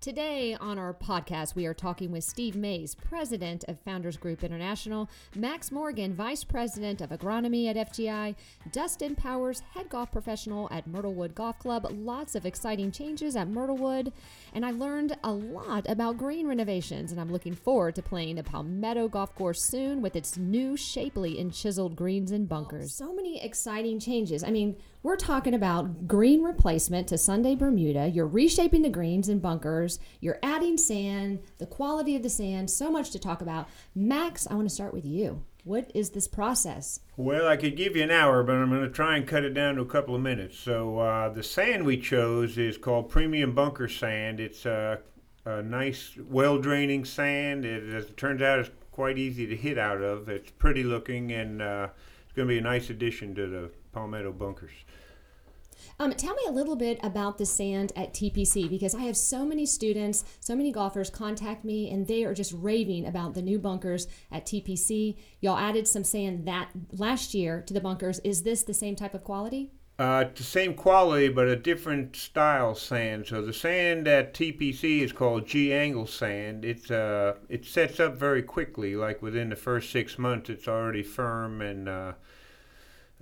Today on our podcast, we are talking with Steve Mays, president of Founders Group International, Max Morgan, vice president of agronomy at FGI, Dustin Powers, head golf professional at Myrtlewood Golf Club. Lots of exciting changes at Myrtlewood, and I learned a lot about green renovations, and I'm looking forward to playing the Palmetto Golf Course soon with its new shapely and chiseled greens and bunkers. So many exciting changes. I mean, we're talking about green replacement to Sunday Bermuda. You're reshaping the greens and bunkers. You're adding sand, the quality of the sand, so much to talk about. Max, I want to start with you. What is this process? Well, I could give you an hour, but I'm going to try and cut it down to a couple of minutes. So, uh, the sand we chose is called Premium Bunker Sand. It's a, a nice, well draining sand. It, as it turns out, it's quite easy to hit out of. It's pretty looking, and uh, it's going to be a nice addition to the Palmetto bunkers. Um, tell me a little bit about the sand at TPC because I have so many students, so many golfers contact me, and they are just raving about the new bunkers at TPC. Y'all added some sand that last year to the bunkers. Is this the same type of quality? Uh, the same quality, but a different style sand. So the sand at TPC is called G angle sand. It's uh, it sets up very quickly. Like within the first six months, it's already firm and uh,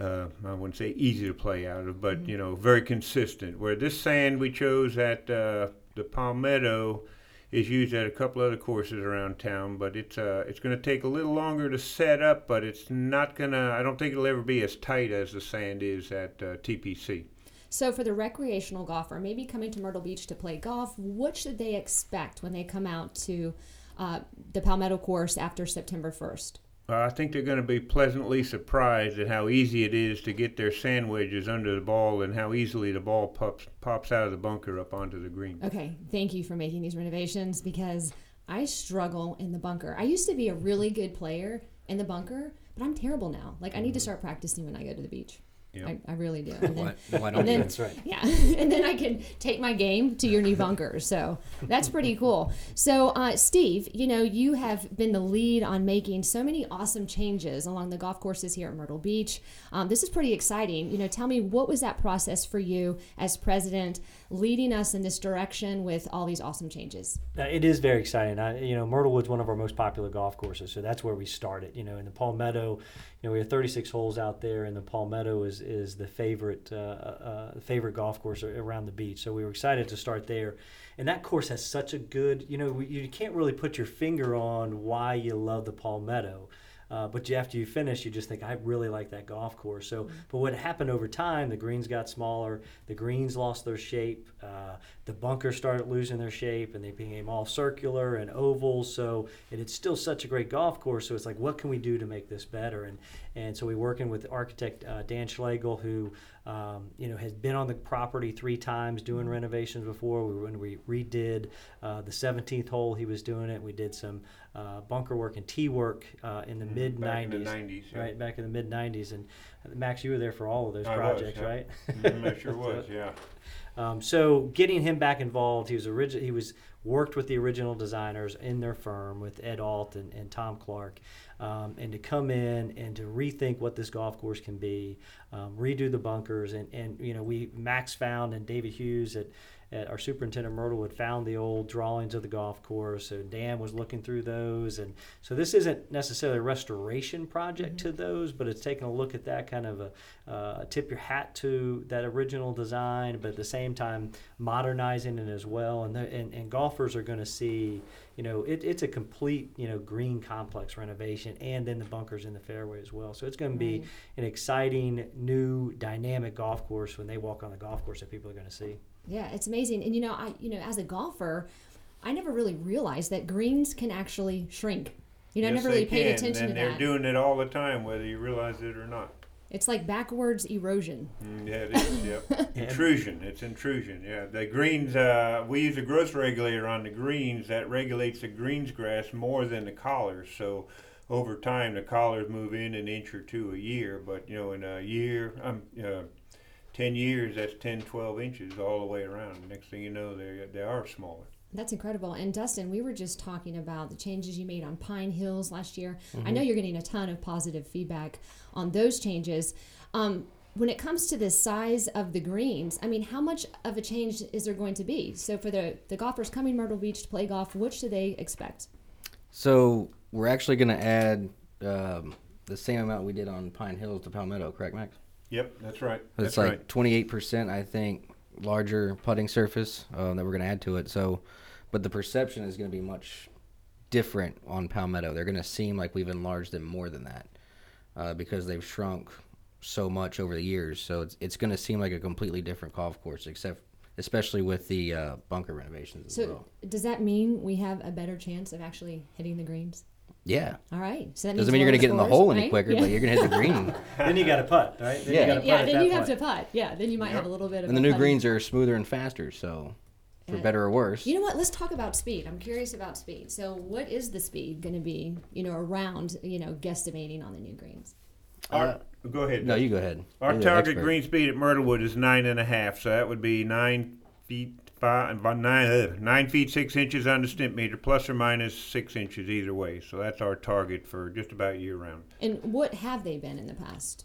uh, I wouldn't say easy to play out of, but mm-hmm. you know, very consistent. Where this sand we chose at uh, the Palmetto is used at a couple other courses around town, but it's uh, it's going to take a little longer to set up, but it's not gonna. I don't think it'll ever be as tight as the sand is at uh, TPC. So, for the recreational golfer, maybe coming to Myrtle Beach to play golf, what should they expect when they come out to uh, the Palmetto course after September 1st? Uh, I think they're going to be pleasantly surprised at how easy it is to get their sand wedges under the ball and how easily the ball pops pops out of the bunker up onto the green. Okay, thank you for making these renovations because I struggle in the bunker. I used to be a really good player in the bunker, but I'm terrible now. Like I need to mm-hmm. start practicing when I go to the beach. Yep. I, I, really do. And then, why, why don't then, That's right. Yeah, and then I can take my game to your new bunker. So that's pretty cool. So, uh, Steve, you know, you have been the lead on making so many awesome changes along the golf courses here at Myrtle Beach. Um, this is pretty exciting. You know, tell me what was that process for you as president, leading us in this direction with all these awesome changes? Uh, it is very exciting. I, you know, Myrtlewood's one of our most popular golf courses, so that's where we started. You know, in the Palmetto, you know, we have 36 holes out there, and the Palmetto is is the favorite uh, uh, favorite golf course around the beach. So we were excited to start there, and that course has such a good. You know, you can't really put your finger on why you love the Palmetto. Uh, but after you finish, you just think, I really like that golf course. So, mm-hmm. but what happened over time, the greens got smaller, the greens lost their shape, uh, the bunkers started losing their shape, and they became all circular and oval. So, and it's still such a great golf course. So, it's like, what can we do to make this better? And and so we're working with architect uh, Dan Schlegel, who um, you know has been on the property three times doing mm-hmm. renovations before. We, when we redid uh, the 17th hole, he was doing it. We did some uh, bunker work and tee work uh, in the mm-hmm. mid 90s, right back in the mid 90s. And Max, you were there for all of those I projects, was, yeah. right? Mm-hmm, I sure was, yeah. Um, so getting him back involved, he was origi- he was worked with the original designers in their firm with Ed Ault and, and Tom Clark, um, and to come in and to rethink what this golf course can be, um, redo the bunkers, and, and you know we Max found and David Hughes at at our superintendent Myrtle had found the old drawings of the golf course. So Dan was looking through those, and so this isn't necessarily a restoration project mm-hmm. to those, but it's taking a look at that kind of a uh, tip your hat to that original design, but at the same time modernizing it as well. And the, and, and golfers are going to see, you know, it, it's a complete you know green complex renovation, and then the bunkers in the fairway as well. So it's going to be an exciting, new, dynamic golf course when they walk on the golf course that people are going to see. Yeah, it's amazing. And you know, I you know, as a golfer, I never really realized that greens can actually shrink. You know, yes, I never really paid can. attention and to they're that. doing it all the time, whether you realize it or not. It's like backwards erosion. Mm, yeah, it is. Yep. intrusion. It's intrusion. Yeah. The greens. Uh, we use a growth regulator on the greens that regulates the greens grass more than the collars. So over time, the collars move in an inch or two a year. But you know, in a year, um, uh, 10 years, that's 10, 12 inches all the way around. Next thing you know, they, they are smaller. That's incredible. And Dustin, we were just talking about the changes you made on Pine Hills last year. Mm-hmm. I know you're getting a ton of positive feedback on those changes. Um, when it comes to the size of the greens, I mean, how much of a change is there going to be? So for the the golfers coming Myrtle Beach to play golf, what should they expect? So we're actually going to add um, the same amount we did on Pine Hills to Palmetto, correct, Max? Yep, that's right. That's It's That's like right. 28%, I think, larger putting surface uh, that we're going to add to it. So, but the perception is going to be much different on Palmetto. They're going to seem like we've enlarged them more than that uh, because they've shrunk so much over the years. So it's it's going to seem like a completely different golf course, except especially with the uh, bunker renovations as So well. does that mean we have a better chance of actually hitting the greens? Yeah. All right. So that Doesn't means mean you're going to get in the scores, hole any right? quicker, Yeah. but you're going to hit the green. then you got to putt, right? Then Yeah. you got yeah, putt then that you have point. to putt. Yeah, then you might have a little bit of. And the new putting- greens are smoother and faster, so for Yeah. better or worse. You know what? Let's talk about speed. I'm curious about speed. So, what is the speed going to be? You know, around you know, guesstimating on the new greens. Our, go ahead. Uh, no, you go ahead. Our target expert. green speed at Myrtlewood is nine and a half, so that would be nine feet five, about nine, uh, nine feet six inches on the stimpmeter, plus or minus six inches either way. So that's our target for just about year round. And what have they been in the past?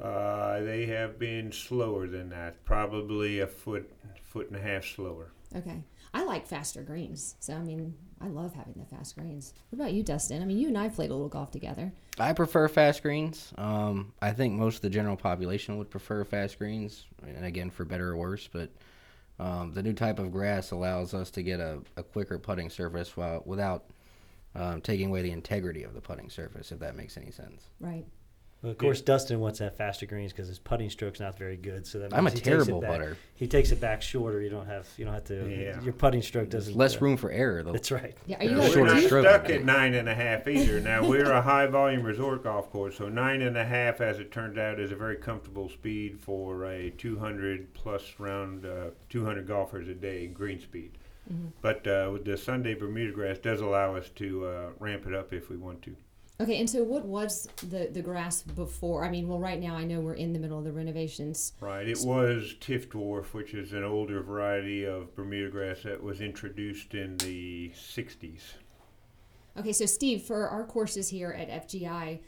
Uh, they have been slower than that, probably a foot, foot and a half slower. Okay, I like faster greens. So, I mean, I love having the fast greens. What about you, Dustin? I mean, you and I played a little golf together. I prefer fast greens. Um, I think most of the general population would prefer fast greens, and again, for better or worse. But um, the new type of grass allows us to get a, a quicker putting surface while, without um, taking away the integrity of the putting surface, if that makes any sense. Right. Well, of course, Dustin wants that faster greens because his putting stroke's not very good. So that I'm means a he takes it terrible back- putter. He takes it back shorter. You don't have you don't have to. Yeah. Your putting stroke doesn't. less uh, room for error, though. That's right. Yeah. Are you Now, Yeah, guys? we're shorter not stroke. stuck at nine and a half either. Now we're a high volume resort golf course, so nine and a half, as it turns out, is a very comfortable speed for a 200 plus round, uh, 200 golfers a day green speed. Mm-hmm. But uh, with the Sunday Bermuda grass does allow us to uh, ramp it up if we want to. Okay, and so what was the the grass before? I mean, well, right now I know we're in the middle of the renovations. Right. It was Tifdwarf, which is an older variety of Bermuda grass that was introduced in the 60s. Okay, so Steve, for our courses here at FGI,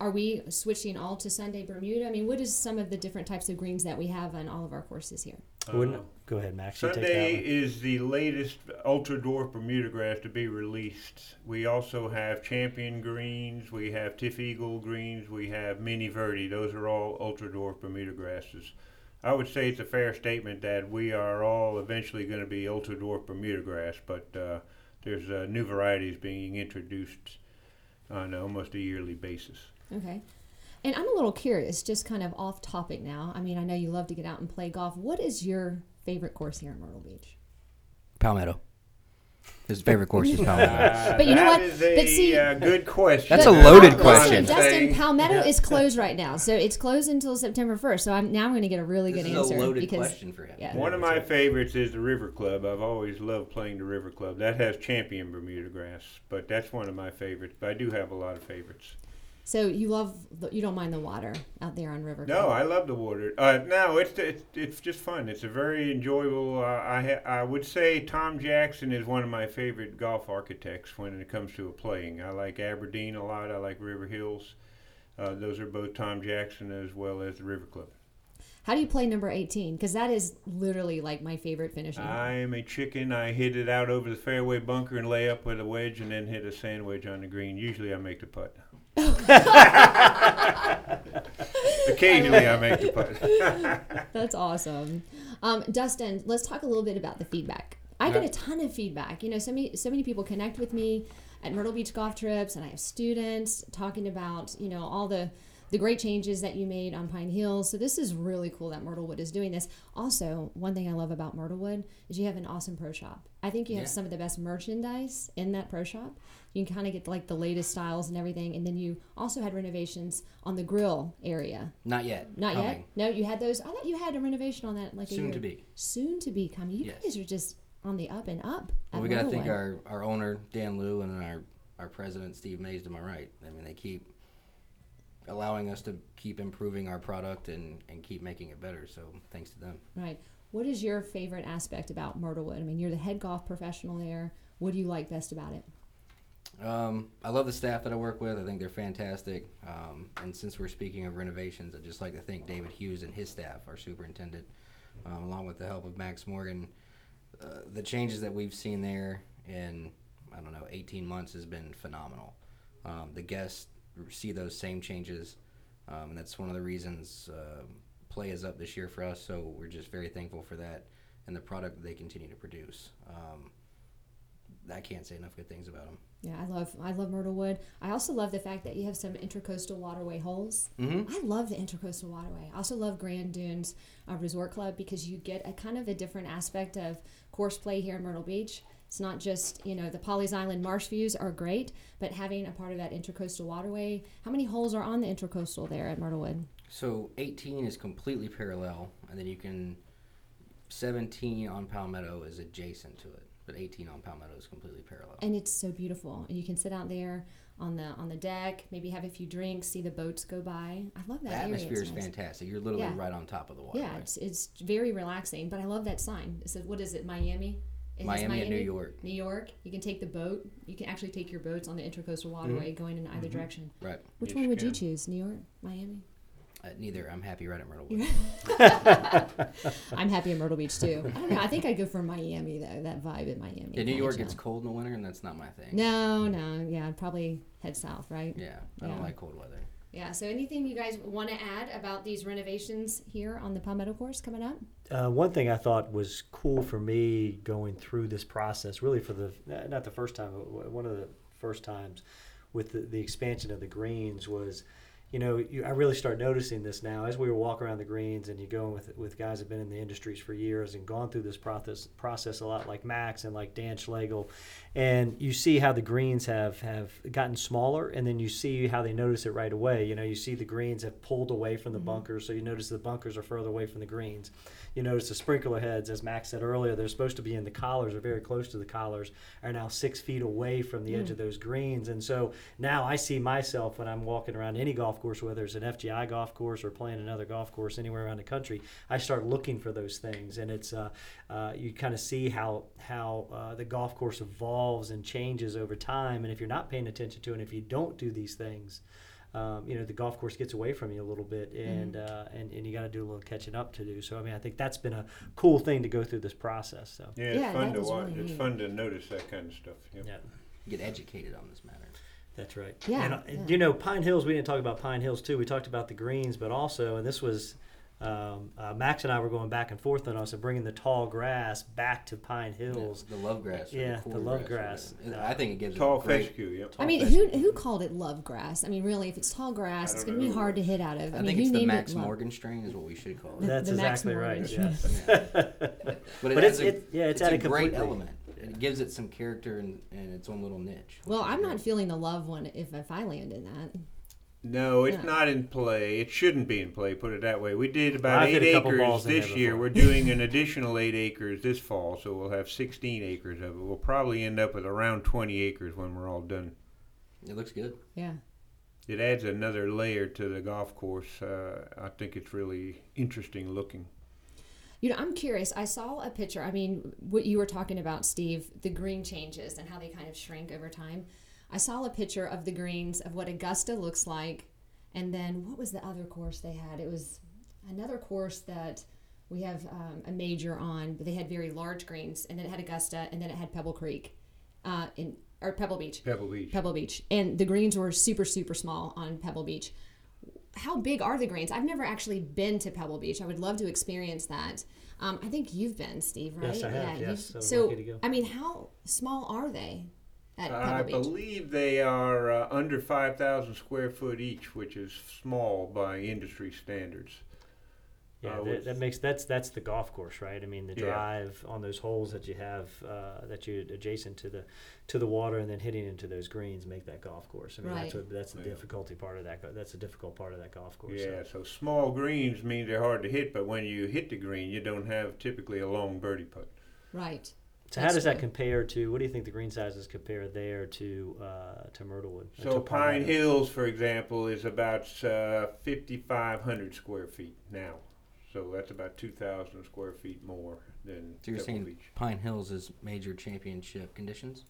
are we switching all to Sunday Bermuda? I mean, what is some of the different types of greens that we have on all of our courses here? Uh, go ahead, Max. You take that Sunday is the latest ultra dwarf Bermuda grass to be released. We also have champion greens, we have TifEagle greens, we have MiniVerde. Those are all ultra dwarf Bermuda grasses. I would say it's a fair statement that we are all eventually going to be ultra dwarf Bermuda grass, but uh, there's uh, new varieties being introduced on almost a yearly basis. Okay. And I'm a little curious, just kind of off topic now. I mean, I know you love to get out and play golf. What is your favorite course here in Myrtle Beach? Palmetto. His favorite course is Palmetto. Uh, But you know what? what? is a But see- uh, good question. That's a loaded question. Justin, Saying- Palmetto is closed right now, so it's closed until September 1st. So I'm now I'm going to get a really good answer because for him. yeah. One of my favorites is the River Club. I've always loved playing the River Club. That has champion Bermuda grass, but that's one of my favorites. But I do have a lot of favorites. So you love the, you don't mind the water out there on River. No, Club. I love the water. Uh, no, it's, it's it's just fun. It's a very enjoyable. Uh, I ha- I would say Tom Jackson is one of my favorite golf architects when it comes to playing. I like Aberdeen a lot. I like River Hills. Uh, those are both Tom Jackson as well as the River Club. How do you play number 18? Because that is literally like my favorite finishing. I am a chicken. I hit it out over the fairway bunker and lay up with a wedge and then hit a sand wedge on the green. Usually I make the putt. Occasionally I make the putt. That's awesome. Um, Dustin, let's talk a little bit about the feedback. I get a ton of feedback. You know, so many so many people connect with me at Myrtle Beach golf trips, and I have students talking about you know all the the great changes that you made on Pine Hills. So this is really cool that Myrtlewood is doing this. Also, one thing I love about Myrtlewood is you have an awesome pro shop. I think you have Yeah. some of the best merchandise in that pro shop. You can kind of get like the latest styles and everything, and then you also had renovations on the grill area. Not yet. Not Coming. yet. No, you had those. I thought you had a renovation on that like a Soon year. to be. Soon to be coming. You Yes. guys are just on the up and up. Well, we got to thank our, our owner, Dan Liu, and our, our president, Steve Mays, to my right. I mean, they keep allowing us to keep improving our product and, and keep making it better. So thanks to them. right. What is your favorite aspect about Myrtlewood? I mean, you're the head golf professional there. What do you like best about it? Um, I love the staff that I work with. I think they're fantastic. Um, and since we're speaking of renovations, I'd just like to thank David Hughes and his staff, our superintendent, um, along with the help of Max Morgan. Uh, the changes that we've seen there in, I don't know, 18 months has been phenomenal. Um, the guests see those same changes, um, and that's one of the reasons uh, play is up this year for us. So we're just very thankful for that and the product they continue to produce. Um, I can't say enough good things about them. Yeah, I love I love Myrtlewood. I also love the fact that you have some intercoastal waterway holes. Mm-hmm. I love the intercoastal waterway. I also love Grand Dunes uh, Resort Club because you get a kind of a different aspect of course play here in Myrtle Beach. It's not just you know the Pawleys Island marsh views are great, but having a part of that intercoastal waterway. How many holes are on the intercoastal there at Myrtlewood? So 18 is completely parallel, and then you can 17 on Palmetto is adjacent to it, but 18 on Palmetto is completely parallel. and it's so beautiful. And you can sit out there on the on the deck, maybe have a few drinks, see the boats go by. I love that the atmosphere It's is nice. fantastic. You're literally Yeah. right on top of the water. Yeah, it's it's very relaxing. But I love that sign. It says, "What is it? Miami." It has Miami and New York. New York. You can take the boat. You can actually take your boats on the intercoastal waterway going in either direction. Right. Which Yes, one would you choose? New York, Miami? Uh, neither. I'm happy right at Myrtle Beach. I'm happy in Myrtle Beach too. I don't know. I think I'd go for Miami though. That vibe in Miami. Yeah, New York gets cold in the winter, and that's not my thing. No, no. Yeah, I'd probably head south, right? Yeah, I don't like cold weather. Yeah. So, anything you guys want to add about these renovations here on the Palmetto course coming up? Uh, one thing I thought was cool for me going through this process, really for the not the first time, but one of the first times with the, the expansion of the greens was, you know, you, I really start noticing this now as we were walking around the greens and you go with with guys that have been in the industries for years and gone through this process process a lot, like Max and like Dan Schlegel, and you see how the greens have have gotten smaller, and then you see how they notice it right away. You know, you see the greens have pulled away from the mm-hmm. bunkers, so you notice the bunkers are further away from the greens. You notice the sprinkler heads, as Max said earlier, they're supposed to be in the collars or very close to the collars, are now six feet away from the edge mm. of those greens. And so now I see myself when I'm walking around any golf course, whether it's an FGI golf course or playing another golf course anywhere around the country, I start looking for those things. And it's uh, uh, you kind of see how how uh, the golf course evolves and changes over time. And if you're not paying attention to it, and if you don't do these things, um, you know the golf course gets away from you a little bit, and uh, and, and you got to do a little catching up to do. So I mean, I think that's been a cool thing to go through this process. So Yeah, it's Yeah, fun to watch. really it's neat. fun to notice that kind of stuff. Yep. yeah. Get educated on this matter. That's right. Yeah, And, uh, yeah. you know, Pine Hills, we didn't talk about Pine Hills too. We talked about the greens, but also, and this was, um, uh, Max and I were going back and forth on us of bringing the tall grass back to Pine Hills. The love grass. or Yeah, the quarter love grass. grass. or whatever. I think it gives Tall it a great. fescue. Yep. I mean, Tall who who called it love grass? I mean, really, if it's tall grass, it's going to be hard to hit out of. I, I mean, think it's the named Max it? Morgan strain is what we should call it. That's the Max exactly right. Morgan. Yes. But But it's- a, it- yeah, it's a added great element. It gives it some character and, and its own little niche. Well, I'm not feeling the love one if if I land in that. No, it's Yeah. not in play. It shouldn't be in play. Put it that way. We did about I've hit eight a couple acres balls in this year. before. We're doing an additional eight acres this fall, so we'll have 16 acres of it. We'll probably end up with around 20 acres when we're all done. It looks good. Yeah. It adds another layer to the golf course. Uh, I think it's really interesting looking. You know, I'm curious. I saw a picture. I mean, what you were talking about, Steve, the green changes and how they kind of shrink over time. I saw a picture of the greens of what Augusta looks like, and then what was the other course they had? It was another course that we have um, a major on, but they had very large greens, and then it had Augusta, and then it had Pebble Creek, uh, in or Pebble Beach. Pebble Beach. Pebble Beach, and the greens were super super small on Pebble Beach. How big are the greens? I've never actually been to Pebble Beach. I would love to experience that. Um, I think you've been, Steve, right? Yes, I have, you've- yes, I was so, lucky to go. I mean, how small are they at Pebble Beach? I Beach? believe they are uh, under 5,000 square foot each, which is small by industry standards. Yeah, Uh, that, that makes that's that's the golf course, right? I mean, the Yeah. drive on those holes that you have uh, that you adjacent to the to the water, and then hitting into those greens make that golf course. I mean, that's Right. what that's the Yeah. difficulty part of that. That's the difficult part of that golf course. Yeah, so small greens mean they're hard to hit, but when you hit the green, you don't have typically a long birdie putt. right. So how That's does that true. compare to? What do you think the green sizes compare there to uh, to Myrtlewood? So to Pine Hills, for example, is about uh, 5,500 square feet now. So that's about 2,000 square feet more than So you're Pebble saying Beach. Pine Hills is major championship conditions?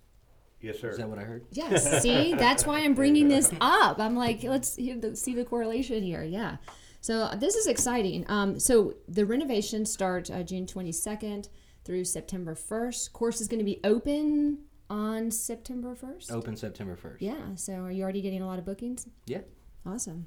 Yes, sir. Is that what I heard? Yes. See, that's why I'm bringing this up. I'm like, let's hear the, see the correlation here. Yeah. So uh, this is exciting. Um, so the renovations start uh, June 22nd through September 1st. Course is going to be open on September 1st. Open September first. Yeah. So are you already getting a lot of bookings? Yeah. Awesome.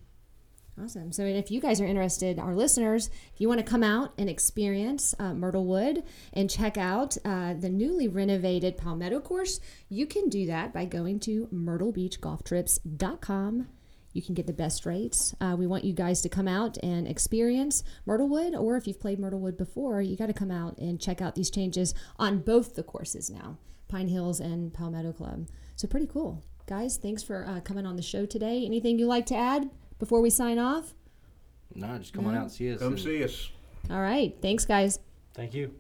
Awesome. So, if you guys are interested, our listeners, if you want to come out and experience uh, Myrtle Wood and check out uh, the newly renovated Palmetto course, you can do that by going to myrtlebeachgolftrips.com. You can get the best rates. Uh, we want you guys to come out and experience Myrtlewood, or if you've played Myrtlewood before, you got to come out and check out these changes on both the courses now Pine Hills and Palmetto Club. So, pretty cool. Guys, thanks for uh, coming on the show today. Anything you'd like to add before we sign off? No, just come on out and see us. Come and- see us. All right. Thanks, guys. Thank you.